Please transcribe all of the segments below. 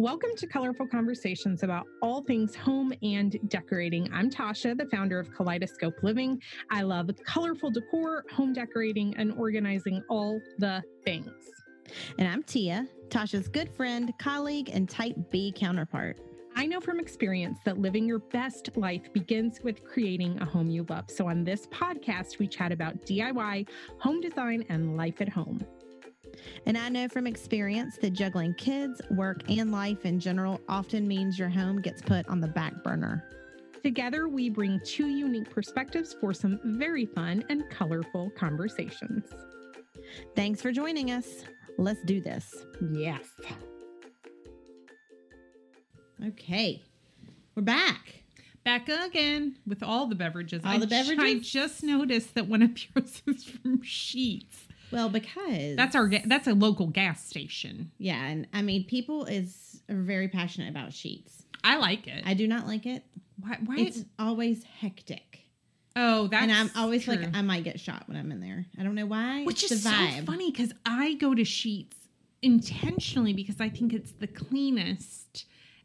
Welcome to Colorful Conversations about all things home and decorating. I'm Tasha, the founder of Kaleidoscope Living. I love colorful decor, home decorating, and organizing all the things. And I'm Tia, Tasha's good friend, colleague, and type B counterpart. I know from experience that living your best life begins with creating a home you love. So, on this podcast, we chat about DIY, home design, and life at home. And I know from experience that juggling kids, work, and life in general often means your home gets put on the back burner. Together, we bring two unique perspectives for some very fun and colorful conversations. Thanks for joining us. Let's do this. Yes. Okay, we're back. Back again with all the beverages. All I the j- I beverages? just noticed that one of yours is from Sheetz. Well, because That's our ga- that's a local gas station. yeah, and I mean, people is are very passionate about Sheetz. I like it. I do not like it. why? why It's always hectic, oh, that's and I'm always true. like, I might get shot when I'm in there. I don't know why. which It's is the so funny because I go to Sheetz intentionally because I think it's the cleanest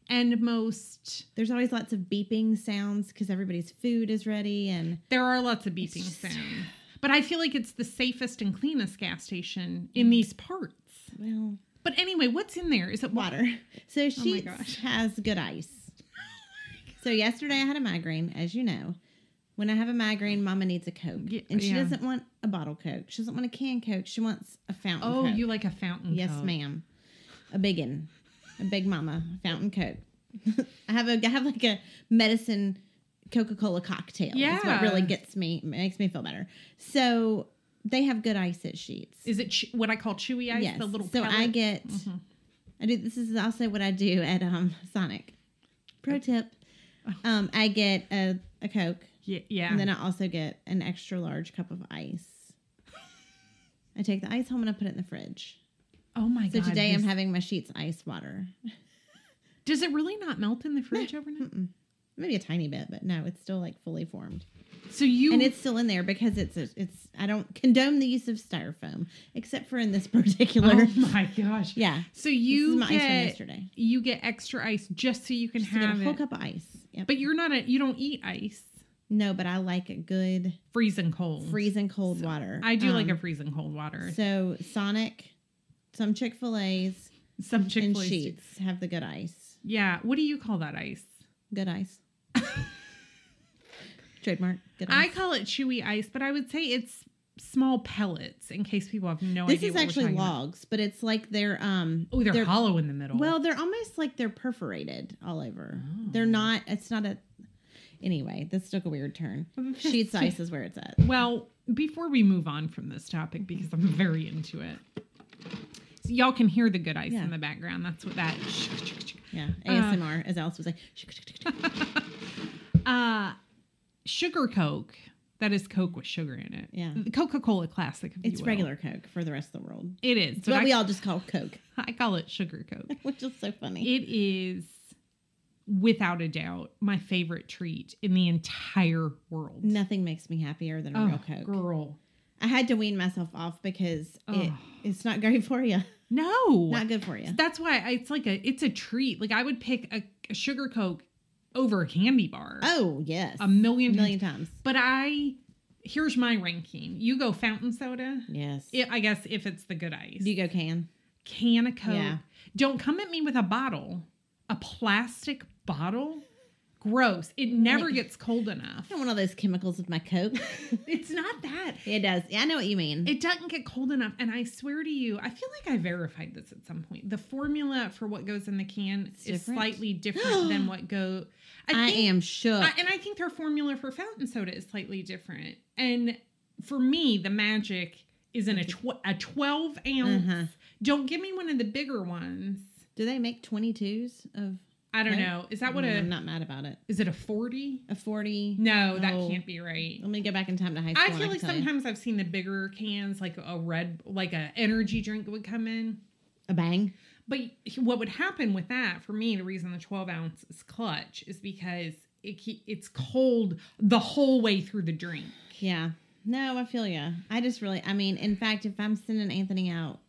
and most. There's always lots of beeping sounds because everybody's food is ready, and There are lots of beeping just- sounds, but I feel like it's the safest and cleanest gas station in these parts. well, But anyway, what's in there? Is it water? water. So Oh she gosh. has good ice. So yesterday I had a migraine, as you know. When I have a migraine, Mama needs a Coke, Ye- and she yeah. doesn't want a bottle Coke. She doesn't want a can Coke. She wants a fountain. Oh, Coke. you like a fountain? Yes, Coke. ma'am. A big one, a big Mama fountain Coke. I have a I have like a medicine Coca Cola cocktail. Yeah, what really gets me makes me feel better. So they have good ice at Sheetz. Is it ch- what I call chewy ice? yes. The little so I pellets? get. Mhm. I do. This is also what I do at um Sonic. Pro tip. Um, I get a, a Coke, Yeah, yeah. and then I also get an extra large cup of ice. I take the ice home and I put it in the fridge. oh my So god! So today I'm having my Sheetz ice water. Does it really not melt in the fridge overnight? Mm-mm. Maybe a tiny bit, but no, it's still like fully formed, So you and it's still in there because it's a, it's. I don't condone the use of styrofoam, except for in this particular. Oh my gosh! Yeah, So this you is my ice from get yesterday. you get extra ice just so you can Just have a whole it. cup of ice. Yep. But you're not a you don't eat ice. no, but I like a good Freezing cold. freezing cold So, water. I do like a Um, freezing cold water. So Sonic, some Chick Fil A's, Some Chick Fil A's Sheetz have the good ice. Yeah. What do you call that ice? Good ice. Trademark. I call it chewy ice, but I would say it's small pellets in case people have no this idea. is what we're actually talking about. logs, but it's like they're um. Oh, they're, hollow in the middle. well, they're almost like they're perforated all over. Oh. They're not. It's not a. Anyway, this took a weird turn. Sheetz ice is where it's at. Well, before we move on from this topic, because I'm very into it, so y'all can hear the good ice Yeah. in the background. That's what that. Yeah, ASMR, as Alice was say. uh, sugar Coke. That is Coke with sugar in it. Yeah. Coca Cola Classic. If It's regular Coke for the rest of the world. It is. It's but what I, we all just call Coke, I call it sugar Coke. which is so funny. It is without a doubt my favorite treat in the entire world. Nothing makes me happier than a oh, real Coke. girl. I had to wean myself off because it, Oh. it's not great for you. No. Not good for you. That's why I, it's like a it's a treat. Like I would pick a, a sugar Coke over a candy bar. Oh yes, a million, a million times. But I here's my ranking. You go fountain soda. Yes. I I guess if it's the good ice. You go can? can of Coke. Yeah. Don't come at me with a bottle. A plastic bottle? Gross. It never Like- gets cold enough. I don't want all those chemicals with my Coke. It's not that. it does. Yeah, I know what you mean. It doesn't get cold enough. And I swear to you, I feel like I verified this at some point. The formula for what goes in the can It's is different? slightly different than what go. I, think- am shook. I- and I think their formula for fountain soda is slightly different. And for me, the magic is in a, tw- a 12 ounce. Uh-huh. Don't give me one of the bigger ones. Do they make 22s of I don't know. Is that what a I'm not mad about it. is it a 40? A 40. No, that Oh. can't be right. Let me go back in time to high school. I feel like you. sometimes I've seen the bigger cans, like a red, like a energy drink would come in. a bang. But what would happen with that for me, the reason the 12 ounce is clutch is because it it's cold the whole way through the drink. Yeah. No, I feel ya. I just really, I mean, in fact, if I'm sending Anthony out,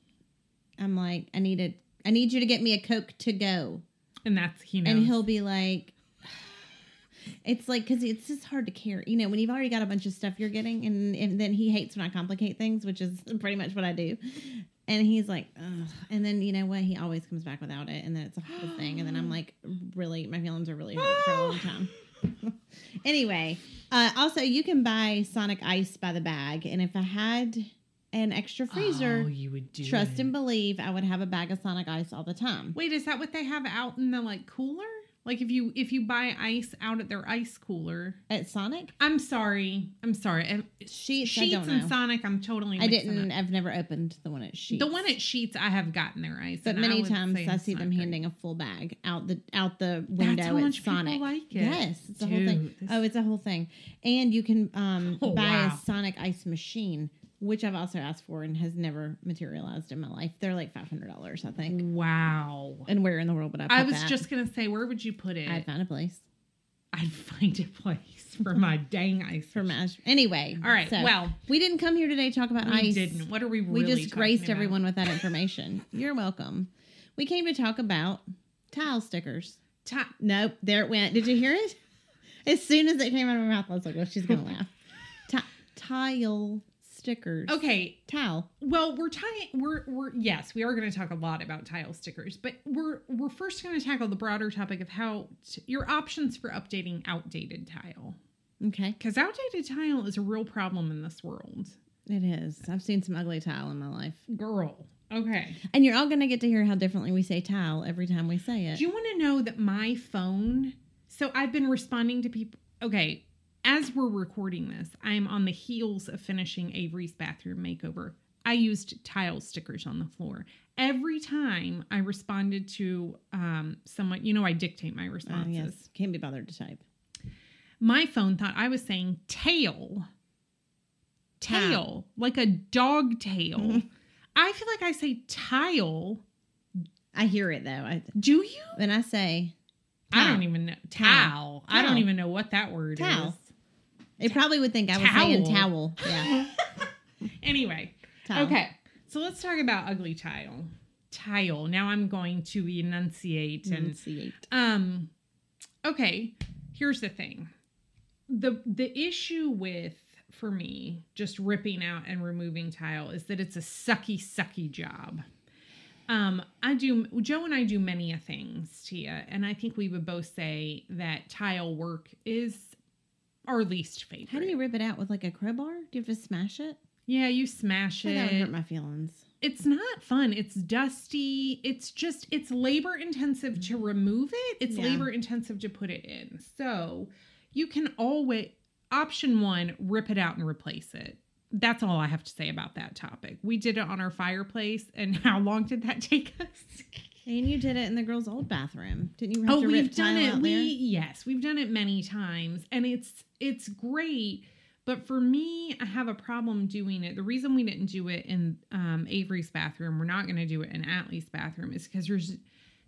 I'm like, I need it. I need you to get me a Coke to go. and that's he knows. and he'll be like it's like because it's just hard to care, you know when you've already got a bunch of stuff you're getting and, and then he hates when i complicate things which is pretty much what i do and he's like Ugh. and then you know what he always comes back without it and then it's a whole thing and then i'm like really my feelings are really hurt for a long time anyway uh, also you can buy sonic ice by the bag and if i had an extra freezer Oh, you would do trust it. and believe i would have a bag of sonic ice all the time Wait, is that what they have out in the like cooler? Like if you if you buy ice out at their ice cooler. at sonic I'm sorry. I'm sorry. Sheetz, Sheetz and know. Sonic, I'm totally. I didn't. up. I've never opened the one at Sheetz. The one at Sheetz, I have gotten their ice, but and I many times I see them great. handing a full bag out the out the window how at much people Sonic. like it. Yes, it's a whole thing. This- Oh, it's a whole thing. And you can um, Oh, buy wow. a Sonic ice machine, which I've also asked for and has never materialized in my life. They're like five hundred dollars, I think. Wow. And where in the world would I? Put I was that? just gonna say, where would you put it? I'd find a place I'd find a place for my dang ice. for mash. Anyway, All right. so well, we didn't come here today to talk about we ice. didn't. What are we? We just graced about? everyone with that information. You're welcome. We came to talk about tile stickers. Ti- Nope, there it went. Did you hear it? As soon as it came out of my mouth, I was like, "Well, she's gonna laugh." Ti- tile stickers. okay. tile. Well, we're tying. We're we're yes, we are going to talk a lot about tile stickers, but we're we're first going to tackle the broader topic of how t- your options for updating outdated tile, Okay, because outdated tile is a real problem in this world. it is. I've seen some ugly tile in my life, Girl. Okay. and you're all gonna get to hear how differently we say tile every time we say it. Do you want to know that my phone? So I've been responding to people. Okay, as we're recording this, I'm on the heels of finishing Avery's bathroom makeover. I used tile stickers on the floor. Every time I responded to um, someone, you know, I dictate my Uh, responses. yes, can't be bothered to type. My phone thought I was saying tail. Tail, like a dog tail. I feel like I say tile. I hear it though. I, Do you? then I say I don't even know. Towel. Towel. I don't even know what that word Towel. is. They probably would think I was saying Towel. towel. Yeah. Anyway, Towel. okay. So let's talk about ugly tile. Tile. Now I'm going to enunciate and Enunciate. um okay, here's the thing. The the issue with for me just ripping out and removing tile is that it's a sucky sucky job. Um I do Joe and I do many a things, Tia, and I think we would both say that tile work is our least favorite. How do you rip it out with like a crowbar? Do you have to smash it? Yeah, you smash it. that would hurt my feelings. It's not fun. It's dusty. It's just it's labor intensive to remove it. It's Yeah. labor intensive to put it in. So you can always option one, rip it out and replace it. That's all I have to say about that topic. We did it on our fireplace, and how long did that take us? And you did it in the girls' old bathroom, didn't you? Have oh, to we've rip done it. We there? yes, we've done it many times, and it's it's great. But for me, I have a problem doing it. The reason we didn't do it in um, Avery's bathroom, we're not going to do it in Atlee's bathroom, is because there's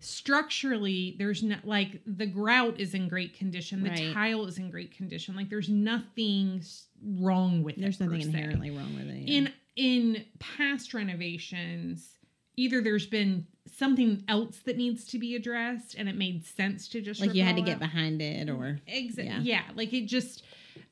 structurally there's not like the grout is in great condition, the Right. tile is in great condition. Like there's nothing wrong with There's it. There's nothing inherently wrong with it. yeah. in in past renovations either there's been something else that needs to be addressed and it made sense to just like you had to get behind it, or Exactly. yeah. Yeah. like it just.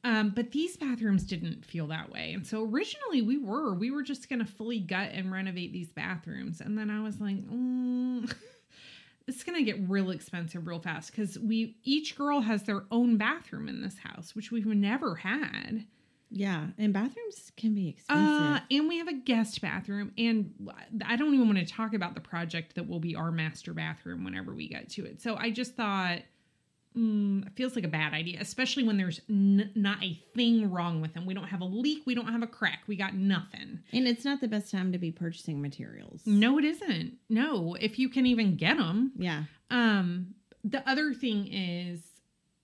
Um, but these bathrooms didn't feel that way, and so originally we were we were just gonna fully gut and renovate these bathrooms, and then I was like, mm, it's gonna get real expensive real fast because we each girl has their own bathroom in this house, which we've never had. Yeah, and bathrooms can be expensive. Uh, and we have a guest bathroom, and I don't even want to talk about the project that will be our master bathroom whenever we get to it. So I just thought, mm, it feels like a bad idea, especially when there's n- not a thing wrong with them. We don't have a leak, we don't have a crack, we got nothing. and it's not the best time to be purchasing materials. No, it isn't. No, if you can even get them. Yeah. Um, the other thing is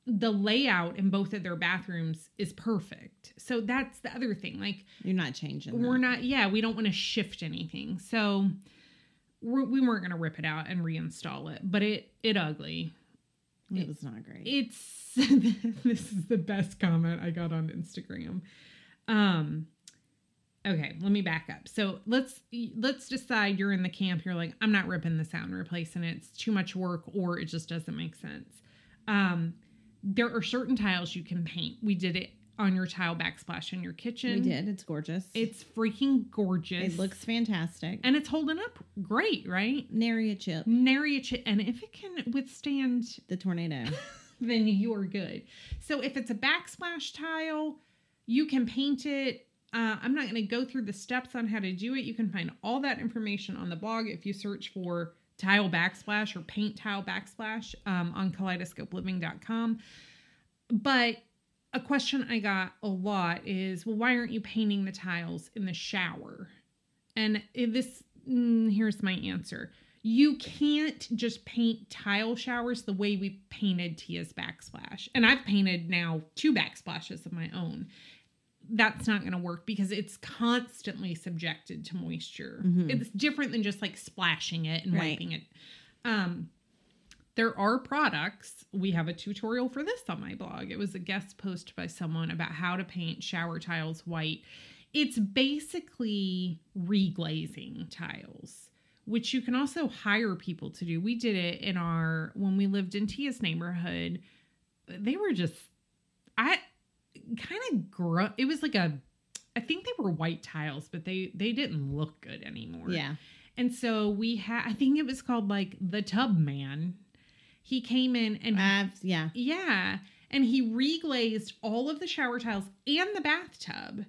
the layout in both of their bathrooms is perfect. So that's the other thing. Like You're not changing. we're that. not yeah we don't want to shift anything so we're, we weren't going to rip it out and reinstall it but it it ugly It was not great. it's this is the best comment i got on instagram um okay, let me back up. So let's let's decide you're in the camp. You're like, I'm not ripping this out and replacing it. It's too much work, or it just doesn't make sense. Um, there are certain tiles you can paint. We did it on your tile backsplash in your kitchen. We did. It's gorgeous. It's freaking gorgeous. it looks fantastic. and it's holding up great, right? Nary a chip. Nary a chip, and if it can withstand The tornado. then you're good. So if it's a backsplash tile, you can paint it. Uh, I'm not going to go through the steps on how to do it. You can find all that information on the blog if you search for tile backsplash or paint tile backsplash um, on kaleidoscopeliving.com. But a question I got a lot is, well, why aren't you painting the tiles in the shower? And this, mm, here's my answer. You can't just paint tile showers the way we painted Tia's backsplash. And I've painted now two backsplashes of my own. That's not going to work because it's constantly subjected to moisture. Mhm. It's different than just like splashing it and Right. wiping it. Um, there are products. We have a tutorial for this on my blog. It was a guest post by someone about how to paint shower tiles white. It's basically reglazing tiles, which you can also hire people to do. We did it in our when we lived in Tia's neighborhood. They were just kind of gr- it was like a I think they were white tiles, but they they didn't look good anymore. yeah. And so we had, I think it was called like the Tub Man. He came in and I've, yeah. yeah, and he reglazed all of the shower tiles and the bathtub.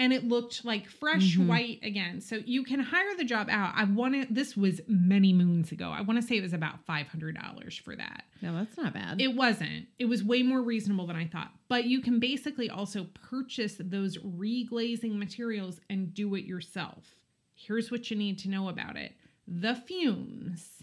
And it looked like fresh Mhm. white again. So you can hire the job out. I wanted this was many moons ago. I want to say it was about $500 for that. No, that's not bad. It wasn't. It was way more reasonable than I thought. But you can basically also purchase those reglazing materials and do it yourself. Here's what you need to know about it the fumes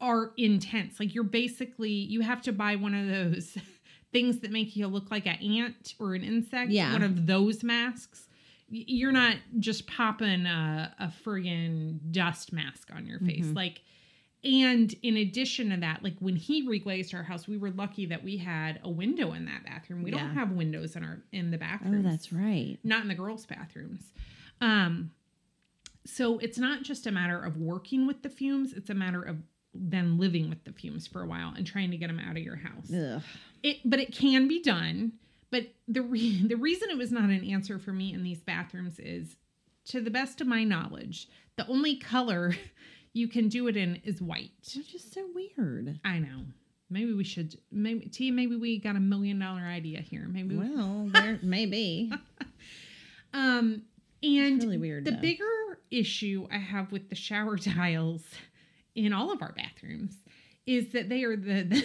are intense. Like you're basically, you have to buy one of those things that make you look like an ant or an insect. Yeah. One of those masks, you're not just popping a, a friggin' dust mask on your face. Mhm. Like, and in addition to that, like when he reglazed our house, we were lucky that we had a window in that bathroom. We Yeah. don't have windows in our in the oh, bathrooms. that's right. Not in the girls' bathrooms. Um, so it's not just a matter of working with the fumes; it's a matter of then living with the fumes for a while and trying to get them out of your house. Ugh. It, but it can be done. But the re- the reason it was not an answer for me in these bathrooms is, to the best of my knowledge, the only color you can do it in is white. It's just so weird. I know. Maybe we should. Maybe T. Maybe we got a million dollar idea here. Maybe. we- Well, there maybe. um. And really weird. the though. bigger issue I have with the shower tiles in all of our bathrooms is that they are the the,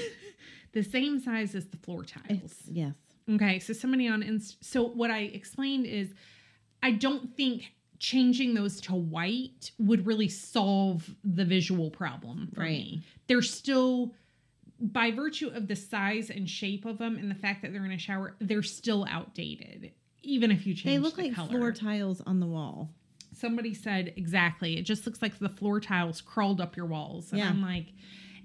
the same size as the floor tiles. It's, yes. Okay, so somebody on Inst- so what I explained is I don't think changing those to white would really solve the visual problem for Right. me. They're still by virtue of the size and shape of them and the fact that they're in a shower, they're still outdated. Even if you change They look the like color. floor tiles on the wall. Somebody said exactly. It just looks like the floor tiles crawled up your walls. And Yeah. I'm like,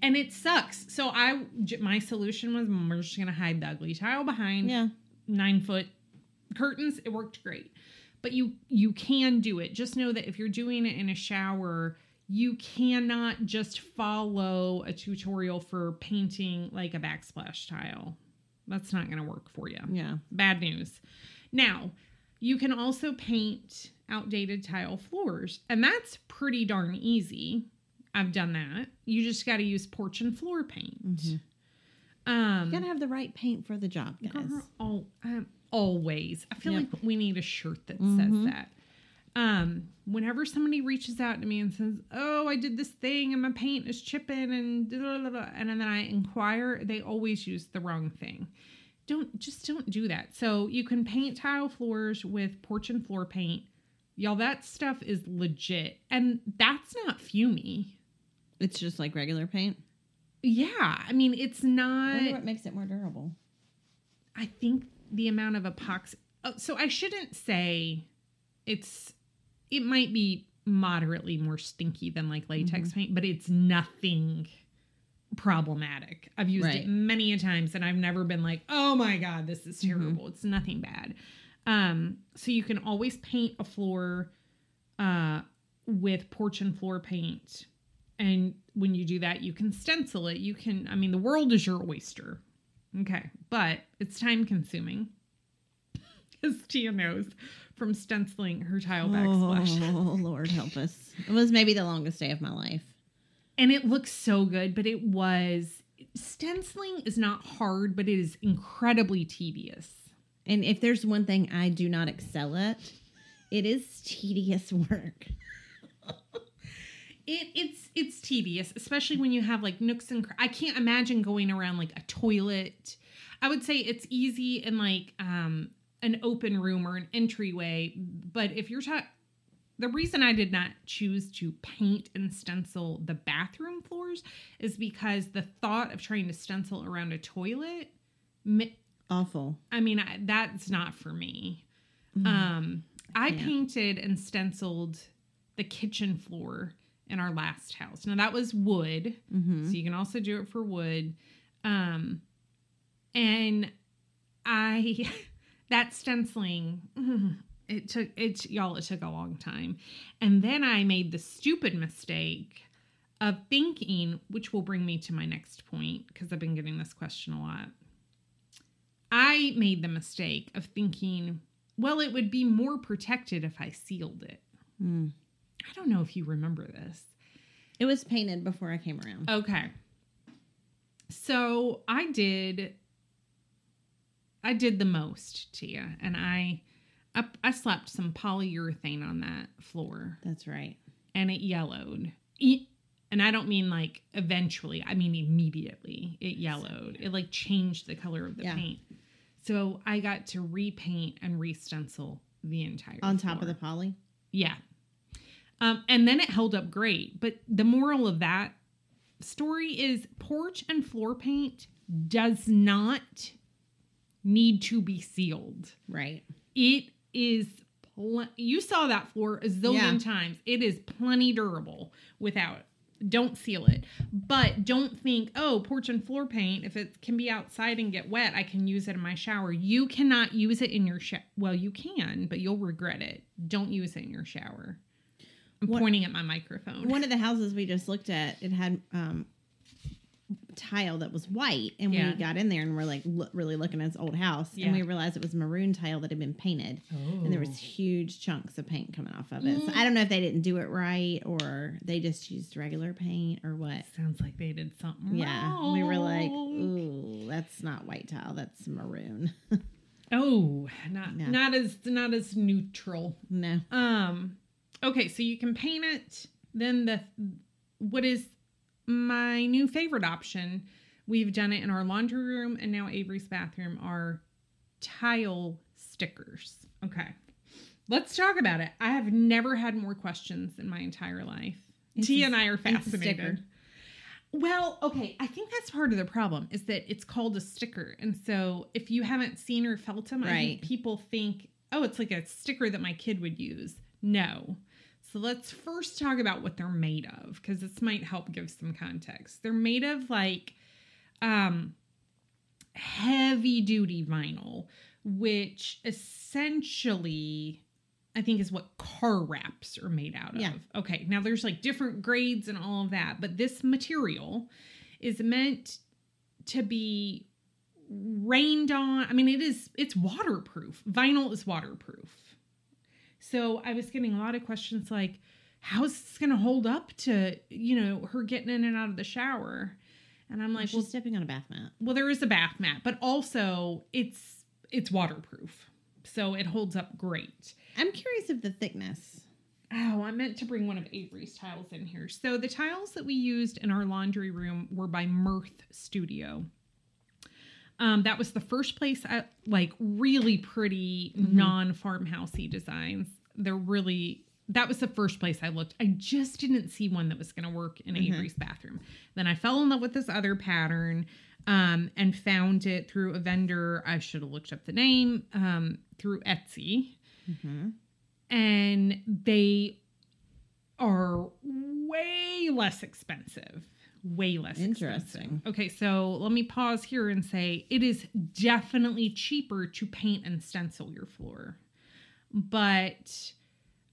and it sucks. So I, my solution was "Mm, we're just gonna hide the ugly tile behind Yeah. nine foot curtains. It worked great. But you you can do it. Just know that if you're doing it in a shower, you cannot just follow a tutorial for painting like a backsplash tile. That's not gonna work for you Yeah. bad news. Now, you can also paint outdated tile floors, and that's pretty darn easy. I've done that. You just got to use porch and floor paint. Mhm. Um, You gotta have the right paint for the job, guys. oh, um, always. I feel Yep. like we need a shirt that Mhm. says that. Um, whenever somebody reaches out to me and says, "Oh, I did this thing and my paint is chipping," and blah, blah, blah, and then I inquire, they always use the wrong thing. Don't just don't do that. So you can paint tile floors with porch and floor paint. Y'all, that stuff is legit, and that's not fumey. It's just like regular paint. Yeah, I mean it's not. wonder what makes it more durable. I think the amount of epoxy. Oh, so I shouldn't say it's. It might be moderately more stinky than like latex paint, but it's nothing problematic. I've used Right. it many a times, and I've never been like, "Oh my god, this is Mhm. terrible." It's nothing bad. Um, so you can always paint a floor uh, with porch and floor paint. And when you do that, you can stencil it. You can, I mean, the world is your oyster. Okay. But it's time consuming. As Tia knows from stenciling her tile backsplash. Oh, Lord help us. It was maybe the longest day of my life. and it looks so good, but it was stenciling is not hard, but it is incredibly tedious. And if there's one thing I do not excel at, it is tedious work. It it's it's tedious, especially when you have like nooks and cr- I can't imagine going around like a toilet. I would say it's easy in like um an open room or an entryway, but if you're talking the reason I did not choose to paint and stencil the bathroom floors is because the thought of trying to stencil around a toilet Awful. I mean, I, that's not for me. Um, I Yeah. painted and stenciled the kitchen floor in our last house. Now that was wood, Mm-hmm. so you can also do it for wood. Um, and I that stenciling it took it y'all it took a long time. And then I made the stupid mistake of thinking, which will bring me to my next point because I've been getting this question a lot. I made the mistake of thinking, well, it would be more protected if I sealed it. Mm. I don't know if you remember this. It was painted before I came around. Okay. So I did I did the most, Tia, and I I, I slapped some polyurethane on that floor That's right. and it yellowed. And I don't mean like eventually, I mean immediately. It yellowed. It like changed the color of the Yeah. paint. So I got to repaint and re-stencil the entire On top of the poly. Yeah. Um, and then it held up great. But the moral of that story is porch and floor paint does not need to be sealed. Right. It is, pl- you saw that floor a zillion Yeah. times. It is plenty durable without. Don't seal it. But don't think, oh, porch and floor paint, if it can be outside and get wet, I can use it in my shower. You cannot use it in your shower. Well, you can, but you'll regret it. Don't use it in your shower. I'm pointing at my microphone. One of the houses we just looked at, it had um, tile that was white, and Yeah. we got in there and we're like lo- really looking at this old house, Yeah. and we realized it was maroon tile that had been painted, and there was huge chunks of paint coming off of it. So I don't know if they didn't do it right or they just used regular paint or what. Sounds like they did something Yeah, we were like, ooh, that's not white tile, that's maroon. oh, not No. not as not as neutral. no, Um okay, so you can paint it. Then the what is my new favorite option? We've done it in our laundry room and now Avery's bathroom are tile stickers. Okay. Let's talk about it. I have never had more questions in my entire life. It's Tia and I are it's a sticker. fascinated. Well, okay, I think that's part of the problem is that it's called a sticker. And so if you haven't seen or felt them, I think Right. people think, oh, it's like a sticker that my kid would use. No. So let's first talk about what they're made of because this might help give some context. They're made of like um heavy duty vinyl, which essentially I think is what car wraps are made out of. Yeah. Okay. Now there's like different grades and all of that, but this material is meant to be rained on. I mean, it is it's waterproof. Vinyl is waterproof. So I was getting a lot of questions like, how is this gonna hold up to, you know, her getting in and out of the shower? And I'm like, she's well, stepping on a bath mat. well, there is a bath mat, but also it's it's waterproof. So it holds up great. I'm curious of the thickness. Oh, I meant to bring one of Avery's tiles in here. So the tiles that we used in our laundry room were by Mirth Studio. Um, that was the first place I like really pretty Mhm. non farmhousey designs. They're really that was the first place I looked. I just didn't see one that was going to work in Mhm. Avery's bathroom. Then I fell in love with this other pattern um, and found it through a vendor. I should have looked up the name um, through Etsy Mm-hmm. and they are way less expensive way less Interesting. expensive. Okay, so let me pause here and say it is definitely cheaper to paint and stencil your floor. But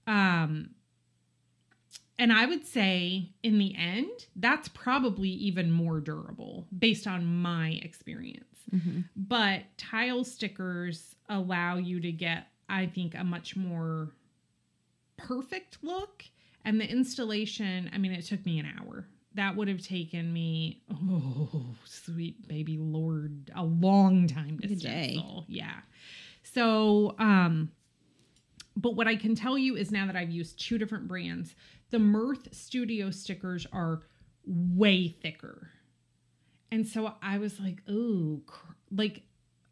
um and I would say in the end, that's probably even more durable based on my experience. Mm-hmm. But tile stickers allow you to get, I think, a much more perfect look. And the installation, I mean, it took me an hour. That would have taken me, oh, sweet baby Lord, a long time to Like a day. stencil. Yeah. So, um, but what I can tell you is now that I've used two different brands, the Mirth Studio stickers are way thicker. And so I was like, oh, cr- like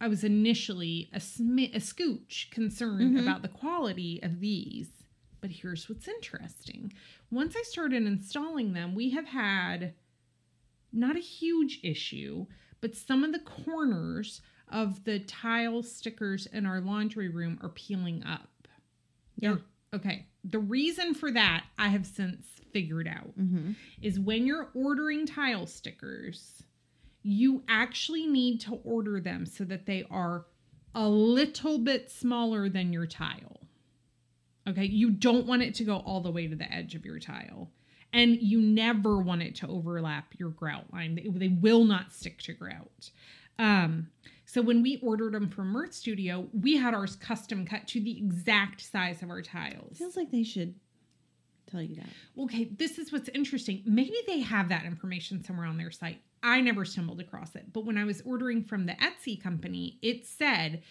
I was initially a, smi- a scooch concerned Mhm. about the quality of these. But here's what's interesting. Once I started installing them, we have had not a huge issue, but some of the corners of the tile stickers in our laundry room are peeling up. Yeah. Okay. The reason for that I have since figured out Mm-hmm. is when you're ordering tile stickers, you actually need to order them so that they are a little bit smaller than your tile. Okay, you don't want it to go all the way to the edge of your tile. And you never want it to overlap your grout line. They, they will not stick to grout. Um, so when we ordered them from Mirth Studio, we had ours custom cut to the exact size of our tiles. Feels like they should tell you that. Okay, this is what's interesting. Maybe they have that information somewhere on their site. I never stumbled across it. But when I was ordering from the Etsy company, it said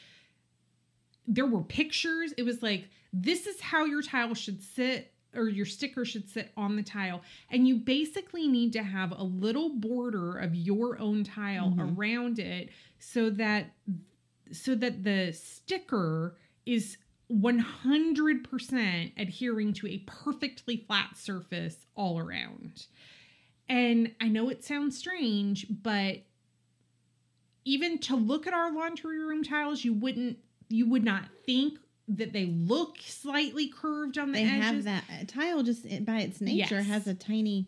there were pictures. It was like, this is how your tile should sit or your sticker should sit on the tile. And you basically need to have a little border of your own tile Mhm. around it so that so that the sticker is 100% adhering to a perfectly flat surface all around. And I know it sounds strange, but even to look at our laundry room tiles, you wouldn't you would not think that they look slightly curved on the They edges. have that tile just by its nature Yes. has a tiny.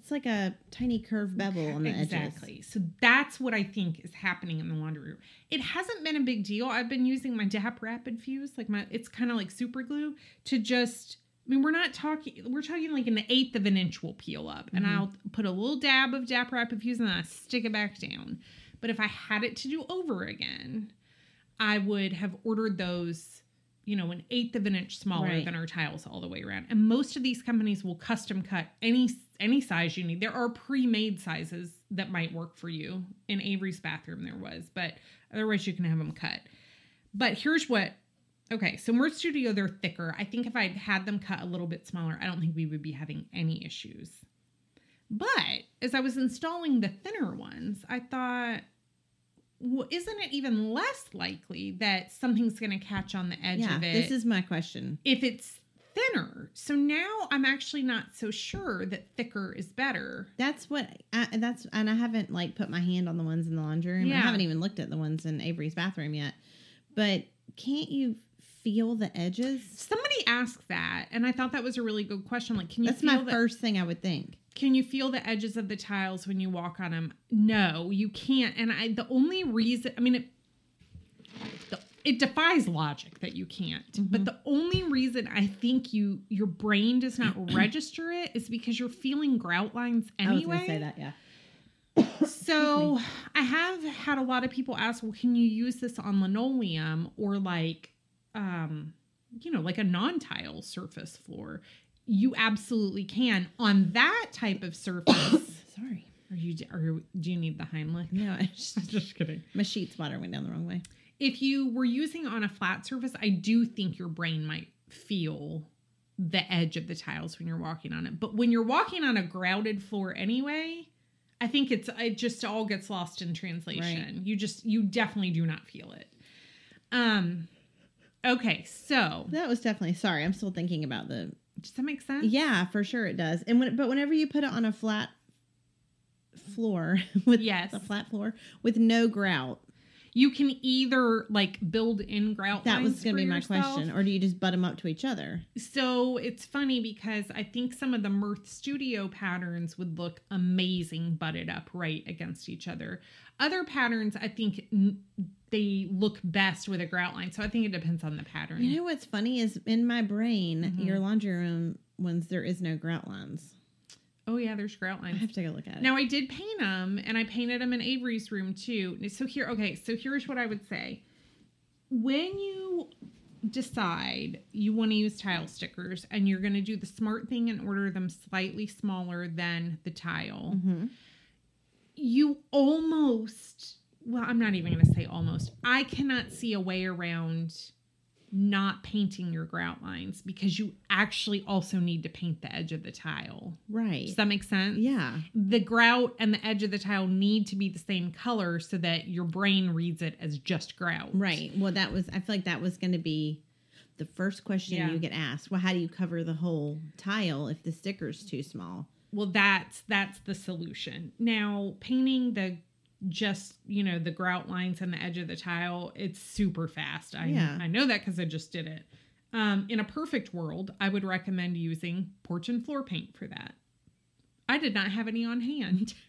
It's like a tiny curved bevel on the edges. exactly. So that's what I think is happening in the laundry room. It hasn't been a big deal. I've been using my DAP Rapid Fuse, like my it's kind of like super glue to just I mean, we're not talking we're talking like an eighth of an inch will peel up. And Mhm. I'll put a little dab of DAP Rapid Fuse and then I stick it back down. But if I had it to do over again, I would have ordered those, you know, an eighth of an inch smaller Right. than our tiles all the way around. And most of these companies will custom cut any any size you need. There are pre-made sizes that might work for you. In Avery's bathroom there was, but otherwise you can have them cut. But here's what Okay, so Mirth Studio they're thicker. I think if I'd had them cut a little bit smaller, I don't think we would be having any issues. But as I was installing the thinner ones, I thought, isn't it even less likely that something's going to catch on the edge Yeah, of it this is my question. if it's thinner? So now I'm actually not so sure that thicker is better. That's what I, that's and I haven't like put my hand on the ones in the laundry room. Yeah. I haven't even looked at the ones in Avery's bathroom yet. But can't you feel the edges? Somebody asked that, and I thought that was a really good question. Like, can you That's feel my the, first thing I would think. Can you feel the edges of the tiles when you walk on them? No, you can't. And I the only reason I mean it it defies logic that you can't. Mhm. But the only reason I think you your brain does not register it is because you're feeling grout lines I was anyway. say that, yeah. So I have had a lot of people ask, well, can you use this on linoleum or like, um, you know, like a non-tile surface floor? You absolutely can on that type of surface. Sorry. are you? Are you, do you need the Heimlich? No, I just, Just kidding. my sheet spotter went down the wrong way. If you were using on a flat surface, I do think your brain might feel the edge of the tiles when you're walking on it. But when you're walking on a grouted floor anyway, I think it's it just all gets lost in translation. You just you definitely do not feel it. Um okay, so That was definitely sorry. I'm still thinking about the does that make sense? Yeah, for sure it does. And when but whenever you put it on a flat floor with Yes. a flat floor with no grout, You can either like build in grout That was going to be my yourself. question. Or do you just butt them up to each other? So it's funny because I think some of the Mirth Studio patterns would look amazing butted up right against each other. Other patterns, I think n- they look best with a grout line. So I think it depends on the pattern. You know what's funny is in my brain, Mhm. your laundry room ones there is no grout lines. oh yeah, there's grout lines. I have to go look at it. Now I did paint them, and I painted them in Avery's room too. So here, okay, so here's what I would say: when you decide you want to use tile stickers, and you're going to do the smart thing and order them slightly smaller than the tile, hmm you almost well, I'm not even going to say almost. I cannot see a way around not painting your grout lines because you actually also need to paint the edge of the tile. Right. Does that make sense? yeah. the grout and the edge of the tile need to be the same color so that your brain reads it as just grout. Right. Well, that was, I feel like that was going to be the first question Yeah. you get asked. Well, how do you cover the whole tile if the sticker's too small? Well, that's that's the solution. Now, painting the just you know the grout lines and the edge of the tile, it's super fast. I Yeah. I know that because I just did it. Um, in a perfect world, I would recommend using porch and floor paint for that. I did not have any on hand.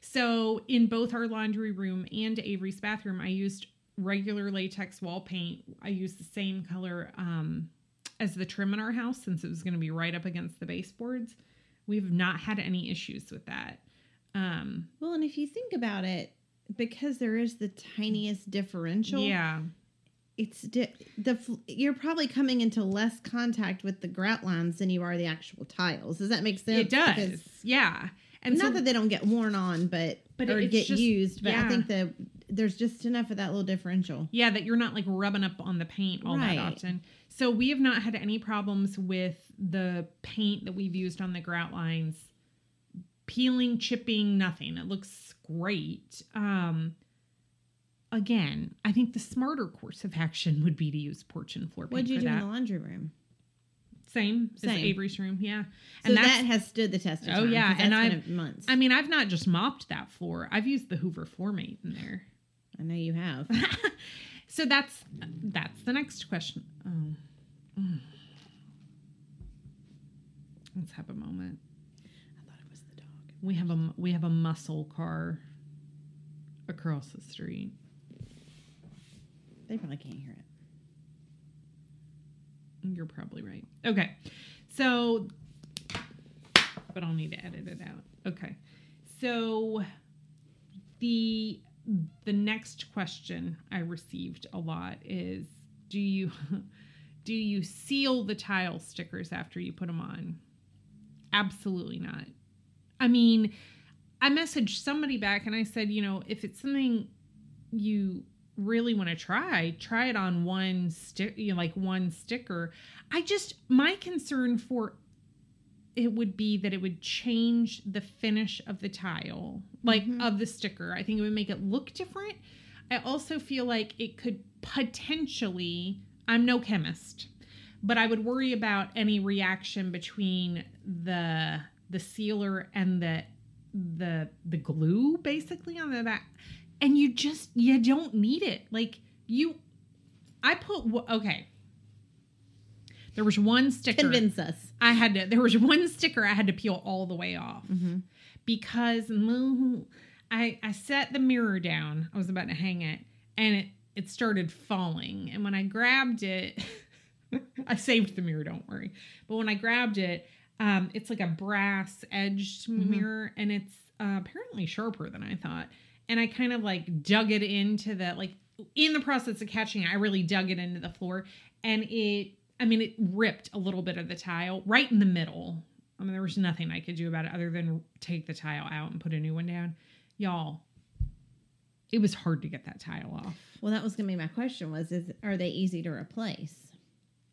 So, in both our laundry room and Avery's bathroom, I used regular latex wall paint. I used the same color um, as the trim in our house since it was going to be right up against the baseboards. We've not had any issues with that. Um, Well, and if you think about it, because there is the tiniest differential, yeah, it's di- the you're probably coming into less contact with the grout lines than you are the actual tiles. Does that make sense? it does. Because- yeah, and not so that they don't get worn on, but, But or get just- used. But I think that there's just enough of that little differential. yeah, that you're not like rubbing up on the paint all Right. that often. So we have not had any problems with the paint that we've used on the grout lines peeling, chipping, nothing. It looks great. Um again, I think the smarter course of action would be to use porch and floor paint What'd you do in the laundry room? Same, as Same. Avery's room, yeah. So that has stood the test of Oh, time. yeah, 'cause and I've- been months. I mean, I've not just mopped that floor. I've used the Hoover floor mate in there. I know you have. so that's that's the next question. Oh. Mm. Let's have a moment. I thought it was the dog. We have a we have a muscle car across the street. They probably can't hear it. You're probably right. Okay. So but I'll need to edit it out. Okay. So the the next question I received a lot is do you do you seal the tile stickers after you put them on? Absolutely not. I mean, I messaged somebody back and I said, you know, if it's something you really want to try, try it on one stick, you know, like one sticker. I just my concern for it would be that it would change the finish of the tile, like Mhm. of the sticker. I think it would make it look different. I also feel like it could potentially, I'm no chemist, but I would worry about any reaction between the the sealer and the the the glue basically on the back. And you just you don't need it. Like you I put okay. There was one sticker Convince us. I had to there was one sticker I had to peel all the way off Mm-hmm. because mm, I I set the mirror down. I was about to hang it and it it started falling. And when I grabbed it, I saved the mirror, don't worry. But when I grabbed it, um, it's like a brass edged Mhm. mirror and it's uh, apparently sharper than I thought. And I kind of like dug it into the like in the process of catching it, I really dug it into the floor and it I mean it ripped a little bit of the tile right in the middle. I mean there was nothing I could do about it other than take the tile out and put a new one down. Y'all, it was hard to get that tile off. Well, that was gonna be my question. Was is are they easy to replace?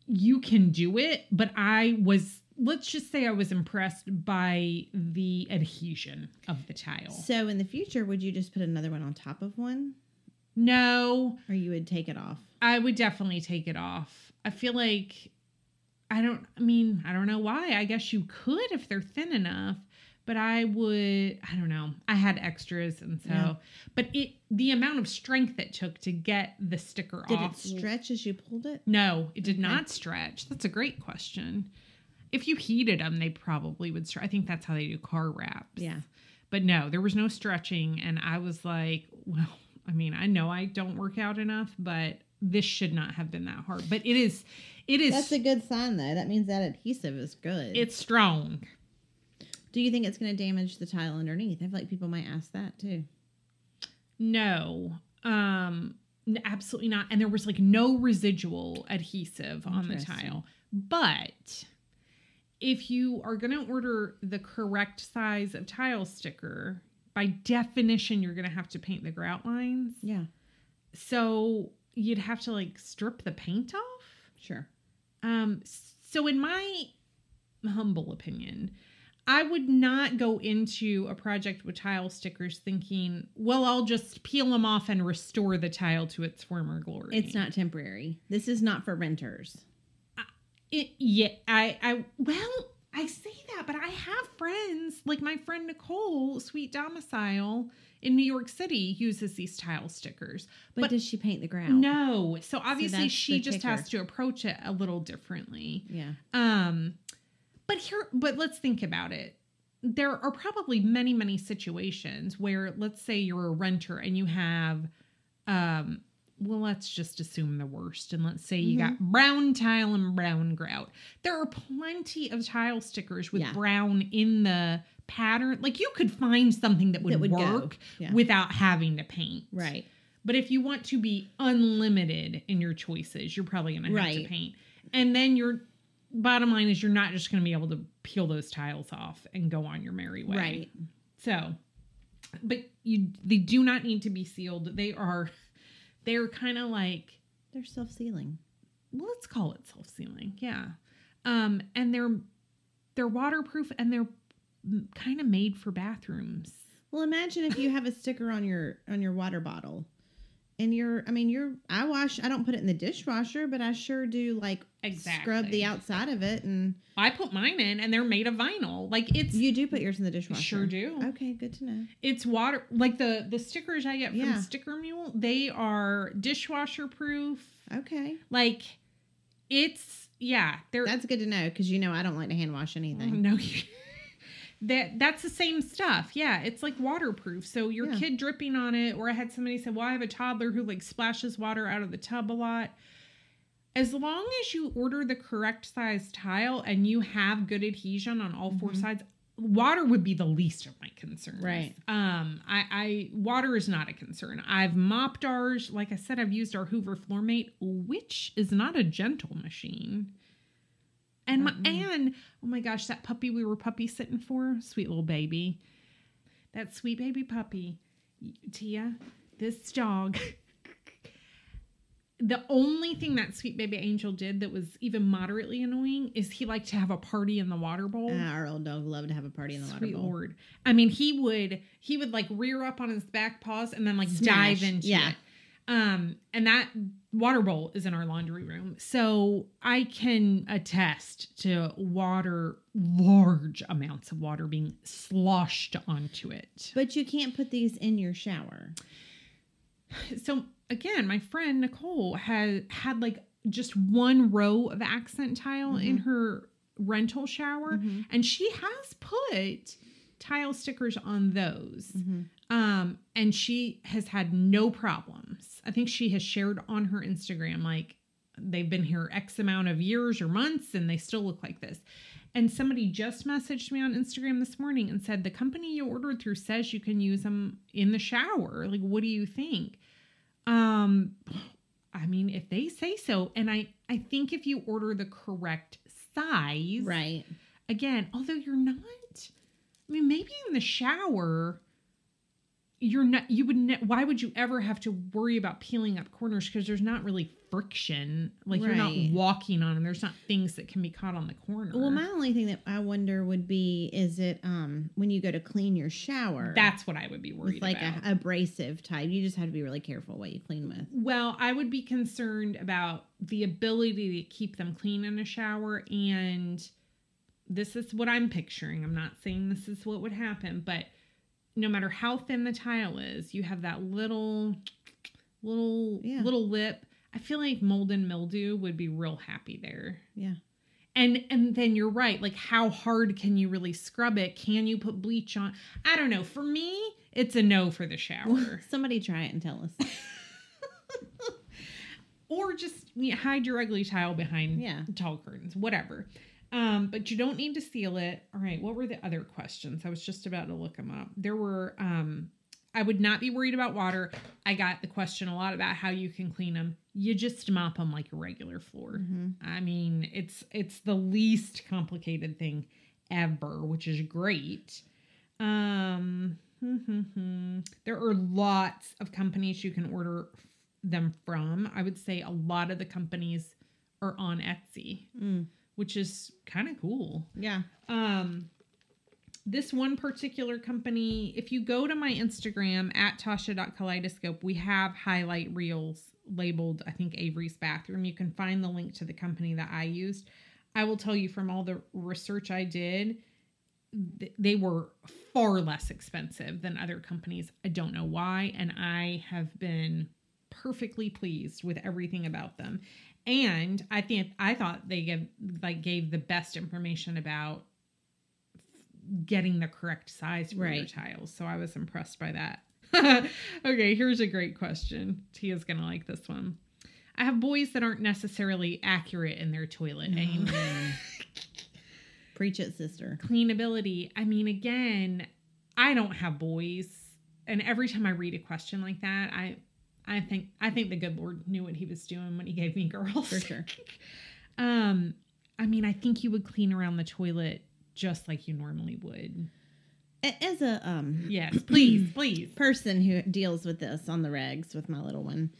you can do it, but I was let's just say I was impressed by the adhesion of the tile. So in the future, would you just put another one on top of one, No, or you would take it off? I would definitely take it off. I feel like I don't I mean, I don't know why. I guess you could if they're thin enough, but I would I don't know. I had extras and so Yeah. but it the amount of strength it took to get the sticker Did off. Did it stretch as you pulled it? No, it did Okay. not stretch. That's a great question. If you heated them, they probably would stretch. I think that's how they do car wraps. Yeah. But no, there was no stretching. And I was like, well, I mean, I know I don't work out enough, but this should not have been that hard. But it is, it is, That's a good sign though. That means that adhesive is good. it's strong. Do you think it's going to damage the tile underneath? I feel like people might ask that too. No, um, absolutely not. And there was like no residual adhesive on the tile. But if you are going to order the correct size of tile sticker, by definition, you're going to have to paint the grout lines. Yeah, So you'd have to like strip the paint off. sure. Um, so in my humble opinion, I would not go into a project with tile stickers thinking, well, I'll just peel them off and restore the tile to its former glory. It's not temporary. This is not for renters. It, yeah, I, I, well, I say that, but I have friends like my friend Nicole, Sweet Domicile in New York City, uses these tile stickers. But, But- does she paint the ground? No, so obviously that's she just kicker. has to approach it a little differently. Yeah. Um, but here, but let's think about it. There are probably many, many situations where, let's say, you're a renter and you have, um, well, let's just assume the worst, and let's say you got mm-hmm. brown tile and brown grout. There are plenty of tile stickers with Yeah. brown in the pattern. Like you could find something that would, That would work Yeah. without having to paint. Right. But if you want to be unlimited in your choices, you're probably going to have Right. to paint. And then your bottom line is you're not just going to be able to peel those tiles off and go on your merry way. Right. So, but you they do not need to be sealed. They are they're kind of like They're self sealing. well, let's call it self-sealing. Yeah. Um and they're they're waterproof and they're kind of made for bathrooms. Well, imagine if you have a sticker on your on your water bottle, and you're. I mean, you're. I wash. I don't put it in the dishwasher, but I sure do like scrub the outside of it, and I put mine in and they're made of vinyl. Like it's you do put yours in the dishwasher. Sure do. Okay, good to know. It's water like the the stickers I get from Sticker Mule. They are dishwasher proof. Okay, Like it's yeah, they're that's good to know because you know I don't like to hand wash anything. no. That that's the same stuff. Yeah, it's like waterproof. So your Yeah. kid dripping on it, or I had somebody say, "Well, I have a toddler who like splashes water out of the tub a lot." As long as you order the correct size tile and you have good adhesion on all four Mhm. sides, water would be the least of my concerns. Right. Um, I, I water is not a concern. I've mopped ours. Like I said, I've used our Hoover Floor Mate, which is not a gentle machine. And my Mm-mm. and oh my gosh, that puppy we were puppy sitting for, sweet little baby, that sweet baby puppy, Thea, this dog. the only thing that sweet baby angel did that was even moderately annoying is he liked to have a party in the water bowl. Ah, our old dog loved to have a party in the water bowl. lord. I mean, he would he would like rear up on his back paws and then like Smash. dive into Yeah. it. Um, and that water bowl is in our laundry room. So I can attest to water, large amounts of water being sloshed onto it. But you can't put these in your shower. So again, my friend Nicole had had like just one row of accent tile in her rental shower, Mhm. and she has put tile stickers on those. Mhm. Um, and she has had no problems. I think she has shared on her Instagram like they've been here X amount of years or months and they still look like this. And somebody just messaged me on Instagram this morning and said the company you ordered through says you can use them in the shower. Like, what do you think? Um, I mean, if they say so, and I I think if you order the correct size, Right. again, although you're not, I mean, maybe in the shower, you're not, you would, ne- why would you ever have to worry about peeling up corners? Because there's not really friction. Like you're not walking on them. There's not things that can be caught on the corner. Well, my only thing that I wonder would be is it um when you go to clean your shower? That's what I would be worried with like about. a abrasive type. You just have to be really careful what you clean with. Well, I would be concerned about the ability to keep them clean in a shower and this is what I'm picturing. I'm not saying this is what would happen, but no matter how thin the tile is, you have that little little Yeah. little lip. I feel like mold and mildew would be real happy there. Yeah. And and then you're right. Like how hard can you really scrub it? Can you put bleach on? I don't know. For me, it's a no for the shower. Somebody try it and tell us. or just hide your ugly tile behind Yeah. tall curtains, whatever. Um, but you don't need to seal it. All right, what were the other questions? I was just about to look them up. There were um I would not be worried about water. I got the question a lot about how you can clean them. You just mop them like a regular floor. Mhm. I mean, it's it's the least complicated thing ever, which is great. Um, there are lots of companies you can order them from. I would say a lot of the companies are on Etsy, Mm. Which is kind of cool. Yeah. Um, this one particular company, if you go to my Instagram at tasha.kaleidoscope, we have highlight reels labeled, I think, Avery's Bathroom. You can find the link to the company that I used. I will tell you from all the research I did, th- they were far less expensive than other companies. I don't know why. And I have been perfectly pleased with everything about them. And I think I thought they gave like gave the best information about getting the correct size for your Right. tiles. So I was impressed by that. okay, here's a great question. Thea's gonna like this one. I have boys that aren't necessarily accurate in their toilet aim. Preach it, sister. Cleanability. I mean, again, I don't have boys, and every time I read a question like that, I, I think I think the good Lord knew what He was doing when He gave me girls. For sure. um, I mean, I think you would clean around the toilet just like you normally would. As a um Yes, please, please. person who deals with this on the regs with my little one,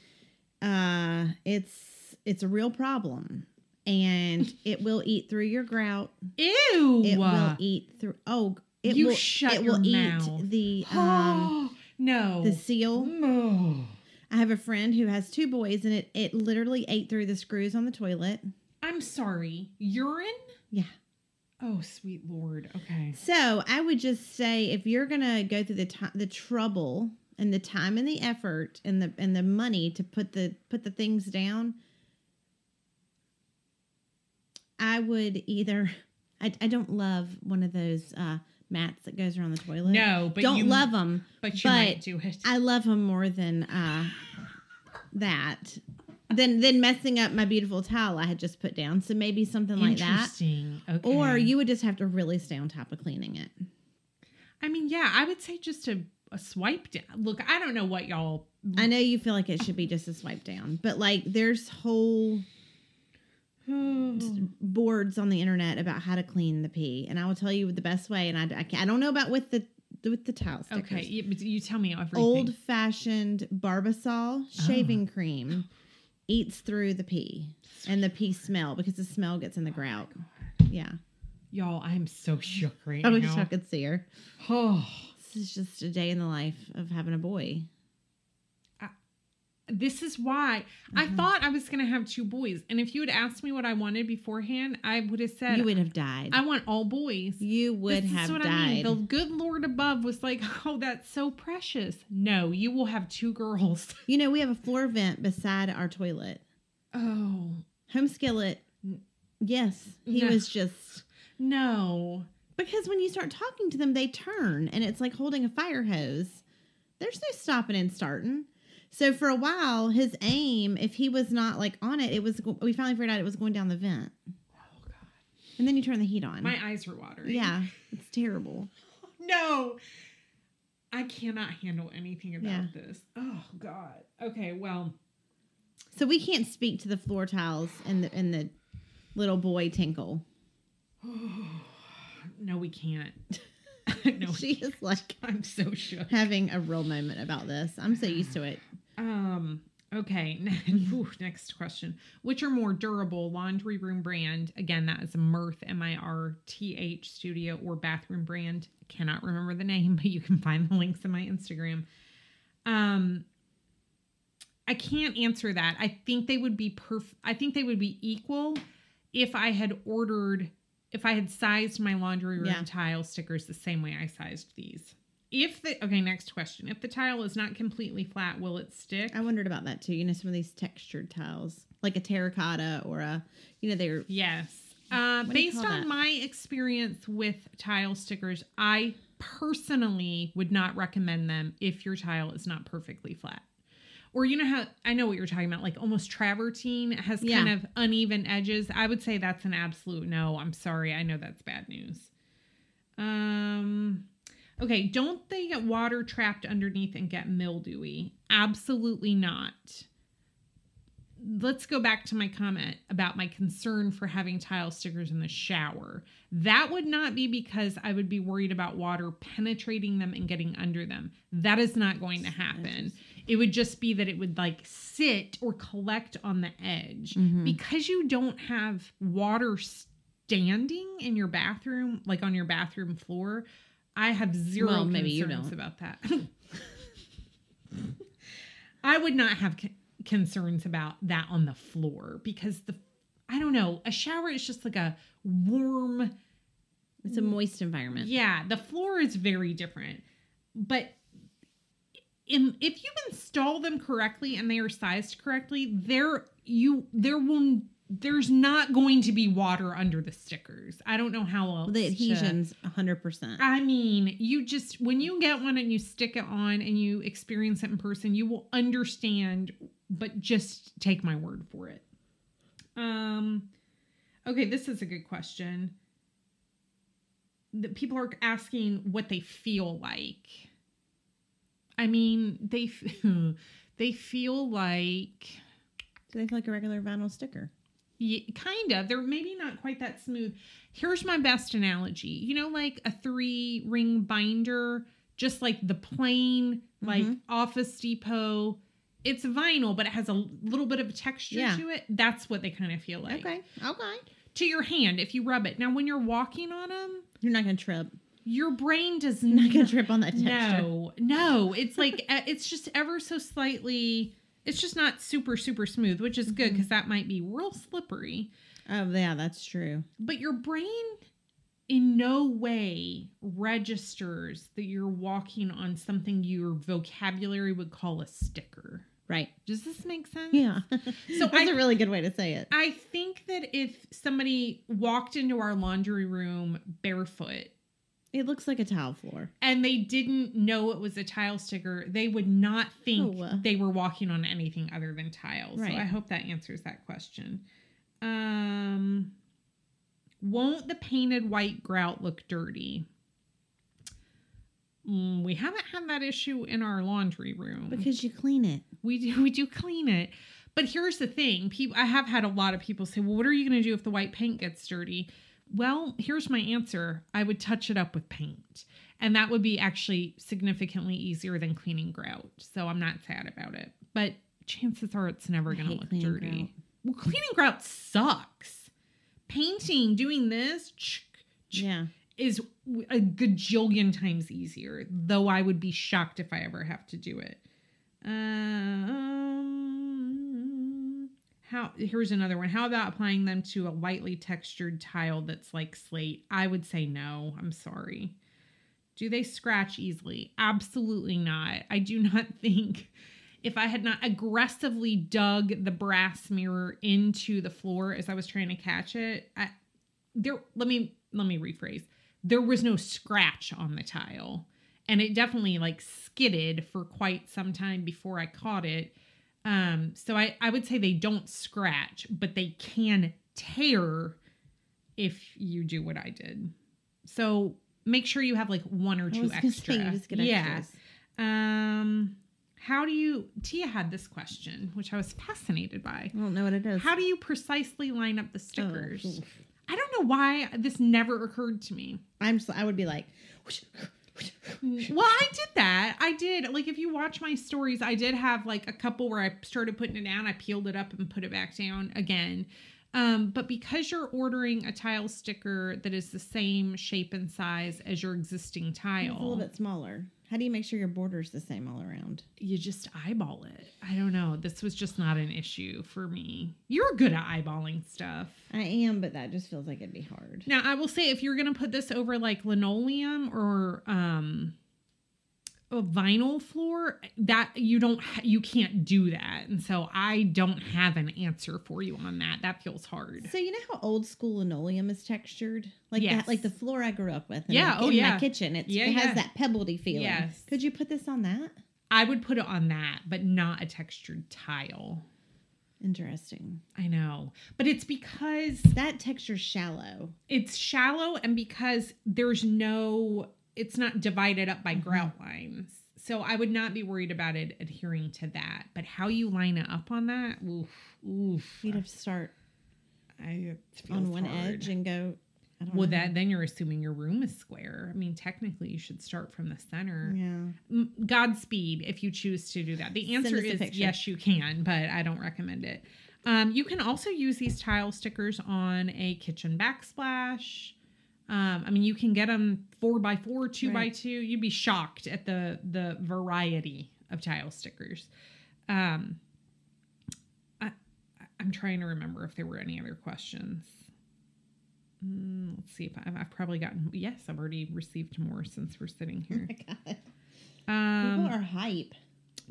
uh, it's it's a real problem, and it will eat through your grout. Ew. It will eat through. Oh, it You will. shut it your will mouth. eat the um no. the seal. No. I have a friend who has two boys, and it it literally ate through the screws on the toilet. I'm sorry. Urine? Yeah. Oh, sweet Lord. Okay. So I would just say if you're gonna go through the time, the trouble, and the time and the effort and the and the money to put the put the things down, I would either. I, I don't love one of those uh, mats that goes around the toilet. No, but don't you, love them. but you might do it. I love them more than uh, that. Than than messing up my beautiful towel I had just put down. So maybe something like that. Interesting. Okay. Or you would just have to really stay on top of cleaning it. I mean, yeah, I would say just a, a swipe down. Look, I don't know what y'all. I know you feel like it should be just a swipe down, but like there's whole Hmm. boards on the internet about how to clean the pee, and I will tell you the best way. And I, I, I don't know about with the with the towel stickers. okay, you, you tell me everything. Old fashioned Barbasol shaving ah. cream eats through the pee and the pee smell because the smell gets in the oh grout. Yeah, Y'all, I'm so shook right I wish now. I could see her. Oh, This is just a day in the life of having a boy. This is why I Mhm. thought I was going to have two boys. And if you had asked me what I wanted beforehand, I would have said, You would have died. I want all boys. you would This is have died. I mean. The good Lord above was like, oh, that's so precious. No, you will have two girls. You know, we have a floor vent beside our toilet. Oh, Home skillet. Yes, he No. was just no. because when you start talking to them, they turn and it's like holding a fire hose. There's no stopping and starting. So for a while, his aim, if he was not like on it, it was. We finally figured out it was going down the vent, Oh, God. and then you turn the heat on. My eyes were watering. yeah, it's terrible. No. I cannot handle anything about Yeah. this. Oh, God. Okay, well, So we can't speak to the floor tiles and the and the little boy tinkle. no, we can't. no, she is like I'm so shook. having a real moment about this. I'm so used to it. Um. Okay. Next question. Which are more durable, laundry room brand? Again, that is Mirth M I R T H Studio or bathroom brand. Cannot remember the name, but you can find the links in my Instagram. Um. I can't answer that. I think they would be perf. I think they would be equal if I had ordered. if I had sized my laundry room Yeah. tile stickers the same way I sized these. If the okay, next question. If the tile is not completely flat, will it stick? I wondered about that too. You know, some of these textured tiles, like a terracotta or a, you know, they're Yes. Uh, What do you based on that? my experience with tile stickers, I personally would not recommend them if your tile is not perfectly flat. Or you know how I know what you're talking about, like almost travertine has Yeah. kind of uneven edges. I would say that's an absolute no. I'm sorry. I know that's bad news. Um okay, don't they get water trapped underneath and get mildewy? Absolutely not let's go back to my comment about my concern for having tile stickers in the shower. That would not be because I would be worried about water penetrating them and getting under them. That is not going to happen. It would just be that it would like sit or collect on the edge. Mhm. Because you don't have water standing in your bathroom, like on your bathroom floor, I have zero Well, maybe you concerns don't. about that. I would not have con- concerns about that on the floor because the I don't know, a shower is just like a warm it's a moist environment. yeah, the floor is very different. But in, if you install them correctly and they are sized correctly, there you there will there's not going to be water under the stickers. I don't know how else. Well, the to- adhesions, hundred percent. I mean, you just when you get one and you stick it on and you experience it in person, you will understand, but just take my word for it. Um okay, this is a good question. The people are asking what they feel like. I mean, they they feel like Do they feel like a regular vinyl sticker? Yeah, kind of. They're maybe not quite that smooth. Here's my best analogy. You know, like a three ring binder, just like the plain, like Mhm. Office Depot. It's vinyl, but it has a little bit of texture Yeah. to it. That's what they kind of feel like. Okay, okay. To your hand, if you rub it. Now, when you're walking on them, You're not gonna trip. your brain does You're not gonna trip on that texture. No, no. It's like it's just ever so slightly. It's just not super super smooth, which is good mm-hmm. because that might be real slippery. Oh yeah, that's true. But your brain in no way registers that you're walking on something your vocabulary would call a sticker. Right. Does this make sense? Yeah. So So that's I- a really good way to say it. I think that if somebody walked into our laundry room barefoot It looks like a tile floor. and they didn't know it was a tile sticker, they would not think Oh. they were walking on anything other than tiles. Right. So I hope that answers that question. Um, won't the painted white grout look dirty? Mm, we haven't had that issue in our laundry room Because you clean it. we do we do clean it but here's the thing people i have had a lot of people say well what are you going to do if the white paint gets dirty well here's my answer i would touch it up with paint and that would be actually significantly easier than cleaning grout so i'm not sad about it but chances are it's never going to look dirty grout. well cleaning grout sucks painting doing this Yeah. is a gajillion times easier, though I would be shocked if I ever have to do it. Um, how here's another one. How about applying them to a lightly textured tile that's like slate? I would say no. I'm sorry. Do they scratch easily? Absolutely not. I do not think if I had not aggressively dug the brass mirror into the floor as I was trying to catch it, I, there let me let me rephrase. There was no scratch on the tile. And it definitely like skidded for quite some time before I caught it. Um, so I, I would say they don't scratch, but they can tear if you do what I did. So make sure you have like one or two extra. say, you just get yeah. extras. Um, how do you? Thea had this question, which I was fascinated by. I don't know what it is. How do you precisely line up the Oh, stickers? oof. I don't know why this never occurred to me. I'm. Just, I would be like. Well, I did that. I did. Like, if you watch my stories, I did have like a couple where I started putting it down, I peeled it up and put it back down again. Um, but because you're ordering a tile sticker that is the same shape and size as your existing It's tile, a little bit smaller. How do you make sure your border's the same all around? You just eyeball it. I don't know. This was just not an issue for me. You're good at eyeballing stuff. I am, but that just feels like it'd be hard. Now, I will say if you're going to put this over like linoleum or um a vinyl floor, that you don't ha- you can't do that. And so I don't have an answer for you on that. That feels hard. So you know how old school linoleum is textured, like Yes. that, like the floor I grew up with. Yeah, my, oh, in yeah. my kitchen. It's, Yeah, it has yeah. that pebbledy feeling. Yes. Could you put this on that? I would put it on that, but not a textured tile. Interesting. I know. But it's because That texture's shallow. it's shallow and because there's no it's not divided up by Mhm. grout lines so i would not be worried about it adhering to that but how you line it up on that oof oof You'd have to start I, on one hard. edge and go. I don't well know. that then you're assuming your room is square i mean technically you should start from the center Yeah. Godspeed if you choose to do that the answer is yes you can but i don't recommend it um, you can also use these tile stickers on a kitchen backsplash um, i mean you can get them four by four two by two you'd be shocked at the the variety of tile stickers um, I, i'm trying to remember if there were any other questions Mm, let's see if I, I've probably gotten yes i've already received more since we're sitting Oh here my god. um, People are hype.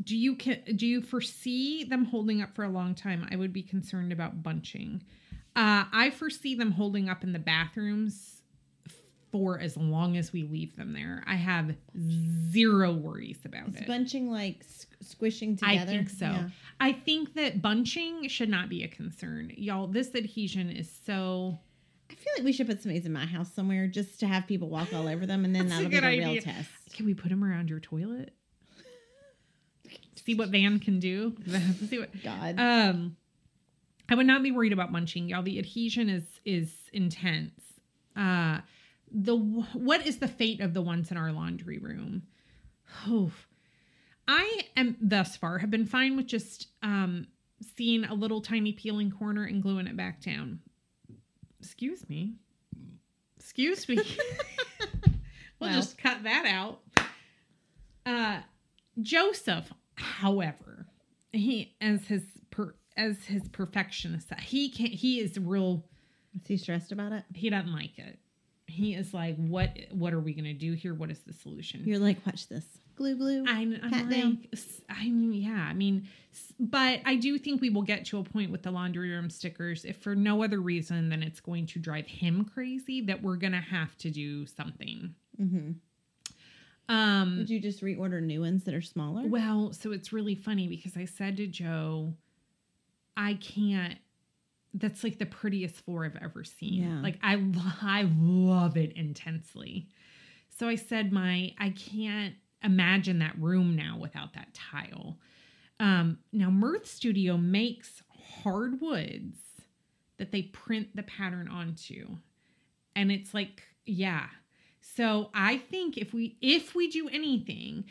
do you do you foresee them holding up for a long time? I would be concerned about bunching. Uh, I foresee them holding up in the bathrooms for as long as we leave them there. I have zero worries about It's it. bunching like squishing together? I think so. Yeah. I think that bunching should not be a concern, y'all. This adhesion is so. I feel like we should put some of these in my house somewhere just to have people walk all over them, and then that'll be the real test. Can we put them around your toilet? See what Van can do. See what God. Um, I would not be worried about munching, y'all. The adhesion is is intense. Uh, the what is the fate of the ones in our laundry room? Oh, I am thus far have been fine with just um seeing a little tiny peeling corner and gluing it back down. Excuse me. Excuse me. we'll Well. just cut that out. Uh, Joseph, however, he as his per, as his perfectionist, he can he is real. Is he stressed about it? He doesn't like it. He is like, what What are we gonna do here? What is the solution? You're like, watch this. Glue, glue. I'm, I'm like, down. I mean, yeah, I mean, but I do think we will get to a point with the laundry room stickers, if for no other reason than it's going to drive him crazy, that we're gonna have to do something. hmm Um, Would you just reorder new ones that are smaller? Well, so it's really funny because I said to Joe, I can't. That's like the prettiest floor I've ever seen. Yeah. Like I, I love it intensely. So I said, my, I can't imagine that room now without that tile. Um, now Mirth Studio makes hardwoods that they print the pattern onto, and it's like, yeah. So I think if we if we do anything,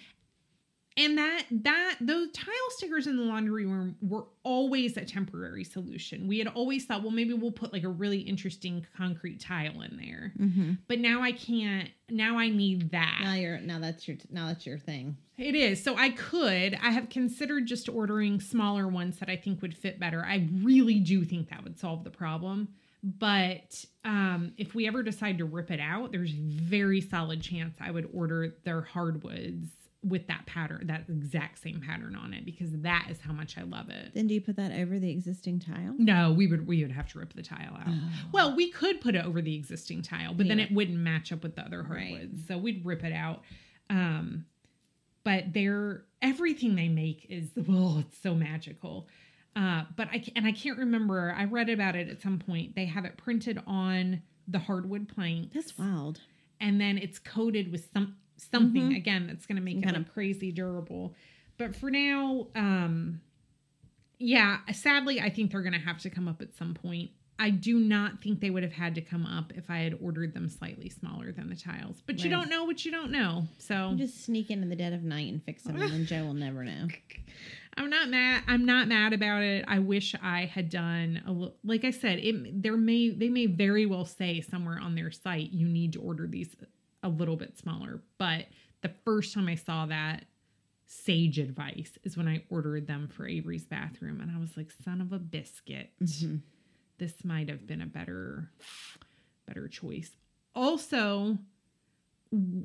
and that that those tile stickers in the laundry room were always a temporary solution. We had always thought, well, maybe we'll put like a really interesting concrete tile in there. Mm-hmm. But now I can't. Now I need that. Now you're now that's your now that's your thing. It is. So I could. I have considered just ordering smaller ones that I think would fit better. I really do think that would solve the problem. But um, if we ever decide to rip it out, there's a very solid chance I would order their hardwoods with that pattern, that exact same pattern on it, because that is how much I love it. Then do you put that over the existing tile? No, we would we would have to rip the tile out. Oh. Well, we could put it over the existing tile, but then it wouldn't match up with the other Right. hardwoods. So we'd rip it out. Um, but they're everything they make is well, it's so magical. Uh, but I and I can't remember. I read about it at some point. They have it printed on the hardwood planks. That's wild. and then it's coated with some something Mhm. again that's going to make Some it kind look of- crazy durable. But for now, um, yeah, sadly, I think they're going to have to come up at some point. I do not think they would have had to come up if I had ordered them slightly smaller than the tiles. But you don't know what you don't know. So You just sneak in in the dead of night and fix them, and then Joe will never know. I'm not mad. I'm not mad about it. I wish I had done a li- like I said. It there may they may very well say somewhere on their site you need to order these a little bit smaller, but the first time I saw that sage advice is when I ordered them for Avery's bathroom. And I was like, son of a biscuit. Mhm. This might have been a better, better choice. Also,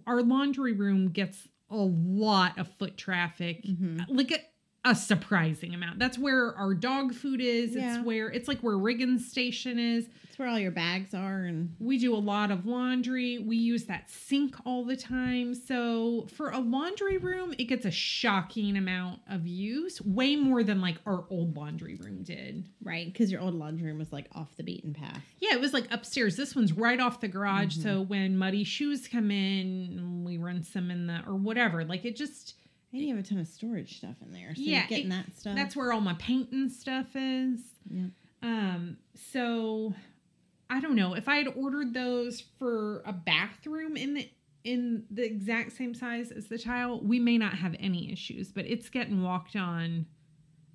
our laundry room gets a lot of foot traffic Mhm. like a, surprising amount. That's where our dog food is. Yeah. It's where it's like where Riggins station is. It's where all your bags are, and We do a lot of laundry. We use that sink all the time. So for a laundry room, it gets a shocking amount of use, way more than like our old laundry room did. right because your old laundry room was like off the beaten path. Yeah, it was like upstairs. This one's right off the garage. Mhm. So when muddy shoes come in, we rinse them in the or whatever. Like it just And you have a ton of storage stuff in there. So Yeah, you're getting it- that stuff. that's where all my painting stuff is. yeah. Um, so I don't know if I had ordered those for a bathroom in the in the exact same size as the tile, we may not have any issues, but it's getting walked on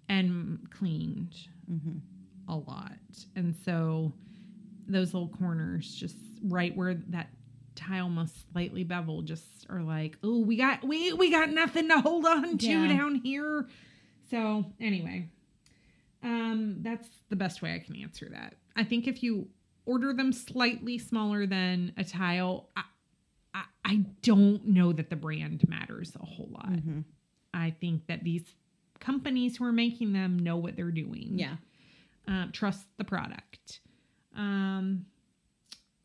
and cleaned Mm-hmm. a lot. And so those little corners just right where that tile most slightly beveled just are like, "Oh, we got we we got nothing to hold on to Yeah. down here." So, anyway, um that's the best way I can answer that. I think if you order them slightly smaller than a tile, I I, I don't know that the brand matters a whole lot. Mm-hmm. I think that these companies who are making them know what they're doing Yeah. um, trust the product. Um,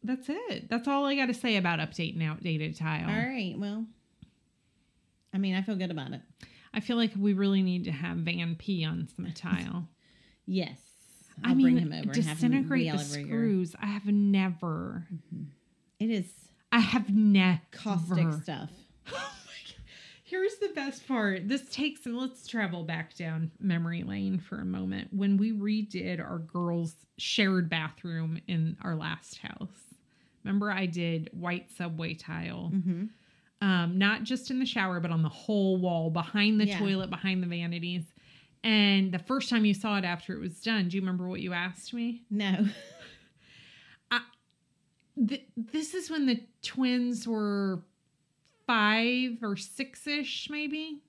that's it. That's all I got to say about update and outdated tile. All right. Well, I mean, I feel good about it. I feel like we really need to have Van P on some tile. Yes. I I'll mean, bring him over and have him disintegrate the your- screws. I have never, mm-hmm. It is I have never. caustic stuff. Oh. Here's the best part. This takes, let's travel back down memory lane for a moment. When we redid our girls' shared bathroom in our last house, remember I did white subway tile, Mm-hmm. um, not just in the shower, but on the whole wall, behind the Yeah. toilet, behind the vanities. And the first time you saw it after it was done, do you remember what you asked me? No. Th- this is when the twins were five or six ish, maybe.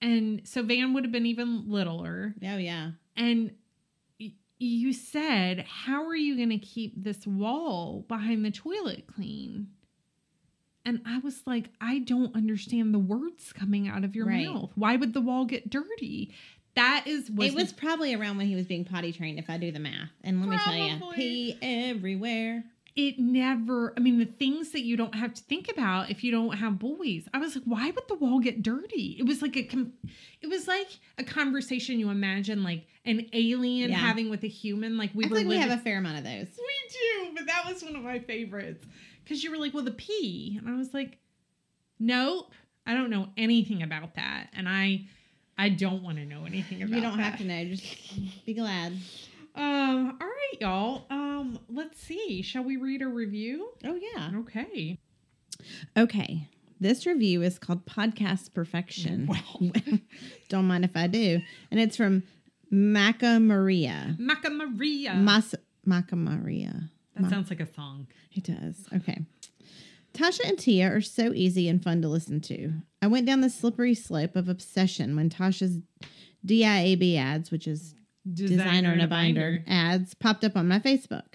And so Van would have been even littler. Oh yeah. And you said, How are you going to keep this wall behind the toilet clean? And I was like, I don't understand the words coming out of your Right. mouth. Why would the wall get dirty? That is was it was probably around when he was being potty trained, if I do the math. And let me tell you, Probably. pee everywhere. It never i mean the things that you don't have to think about if you don't have boys i was like why would the wall get dirty it was like a it was like a conversation you imagine like an alien Yeah. having with a human like we I were think we have a fair amount of those. we do but that was one of my favorites because you were like well the pee and i was like nope i don't know anything about that and i i don't want to know anything about You don't that. have to know. Just be glad. um all right y'all um Um, let's see shall we read a review Oh yeah. okay Okay. This review is called Podcast Perfection. Well. Don't mind if I do. And it's from Maca Maria. Maca Maria. Mas- Maca Maria. that sounds like a song. It does. Okay. Tasha and Thea are so easy and fun to listen to. I went down the slippery slope of obsession when Tasha's DIAB ads, which is designer in a binder, ads popped up on my Facebook.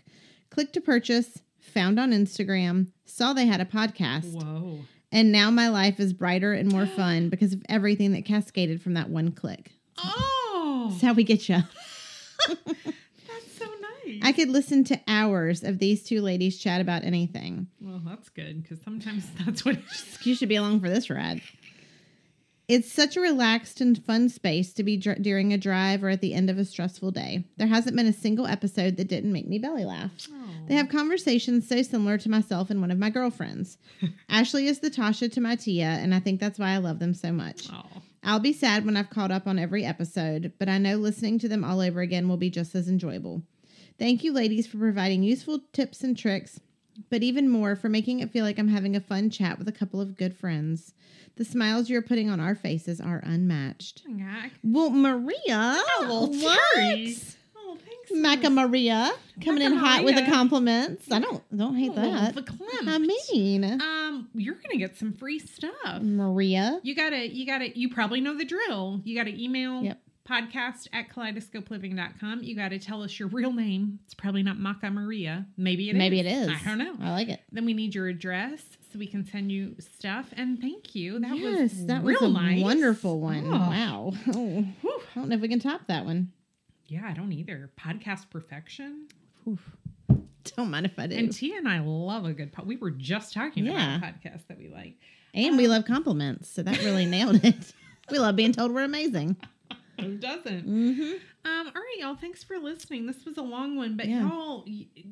Clicked to purchase, found on Instagram, saw they had a podcast, Whoa. and now my life is brighter and more fun because of everything that cascaded from that one click. Oh, That's how we get you. that's so nice. I could listen to hours of these two ladies chat about anything. well, that's good because sometimes that's what. You should be along for this ride. It's such a relaxed and fun space to be dr- during a drive or at the end of a stressful day. There hasn't been a single episode that didn't make me belly laugh. They have conversations so similar to myself and one of my girlfriends. Ashley is the Tasha to my Thea, and I think that's why I love them so much. Oh, I'll be sad when I've caught up on every episode, but I know listening to them all over again will be just as enjoyable. Thank you, ladies, for providing useful tips and tricks, but even more for making it feel like I'm having a fun chat with a couple of good friends. The smiles you're putting on our faces are unmatched. Well, Maria, Oh, well, what? Maca Maria coming in hot with the compliments. I don't don't hate Oh, that. verklempt. I mean, um, you're gonna get some free stuff. Maria. You gotta, you gotta, you probably know the drill. You gotta email Yep. podcast at kaleidoscopeliving.com. You gotta tell us your real name. It's probably not Maca Maria. Maybe it is. Maybe it is. I don't know. I like it. Then we need your address so we can send you stuff. And thank you. That yes, was that real was a nice. wonderful one. Oh. Wow. Oh, I don't know if we can top that one. Yeah, I don't either. Podcast perfection. Don't mind if I do. And Thea and I love a good pod. We were just talking Yeah. about a podcast that we like. And we love compliments, so that really nailed it. We love being told we're amazing. Who doesn't? Mm-hmm. Um, all right, y'all. Thanks for listening. This was a long one, but Yeah. y'all,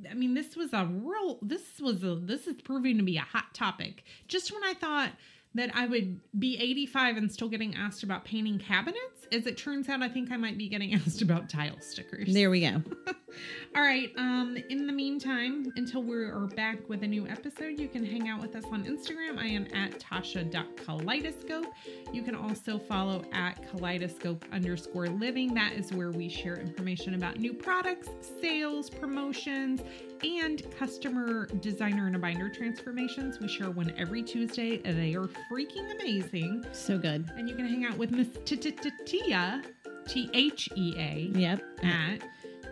I mean, this was a real. This was a. This is proving to be a hot topic. Just when I thought that I would be 85 and still getting asked about painting cabinets, as it turns out, I think I might be getting asked about tile stickers. There we go. All right. Um, in the meantime, until we are back with a new episode, you can hang out with us on Instagram. I am at tasha.kaleidoscope. You can also follow at kaleidoscope underscore living. That is where we share information about new products, sales, promotions, and customer designer and a binder transformations. We share one every Tuesday. They are freaking amazing. So good. And you can hang out with Miss Thea, T H E A, Yep. at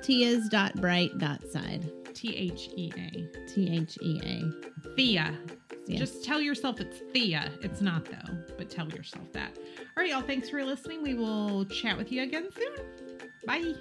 Thea's dot bright dot side. T H E A. T H E A. Thea. Yeah. Just tell yourself it's Thea. It's not though, but tell yourself that. All right, y'all. Thanks for listening. We will chat with you again soon. Bye.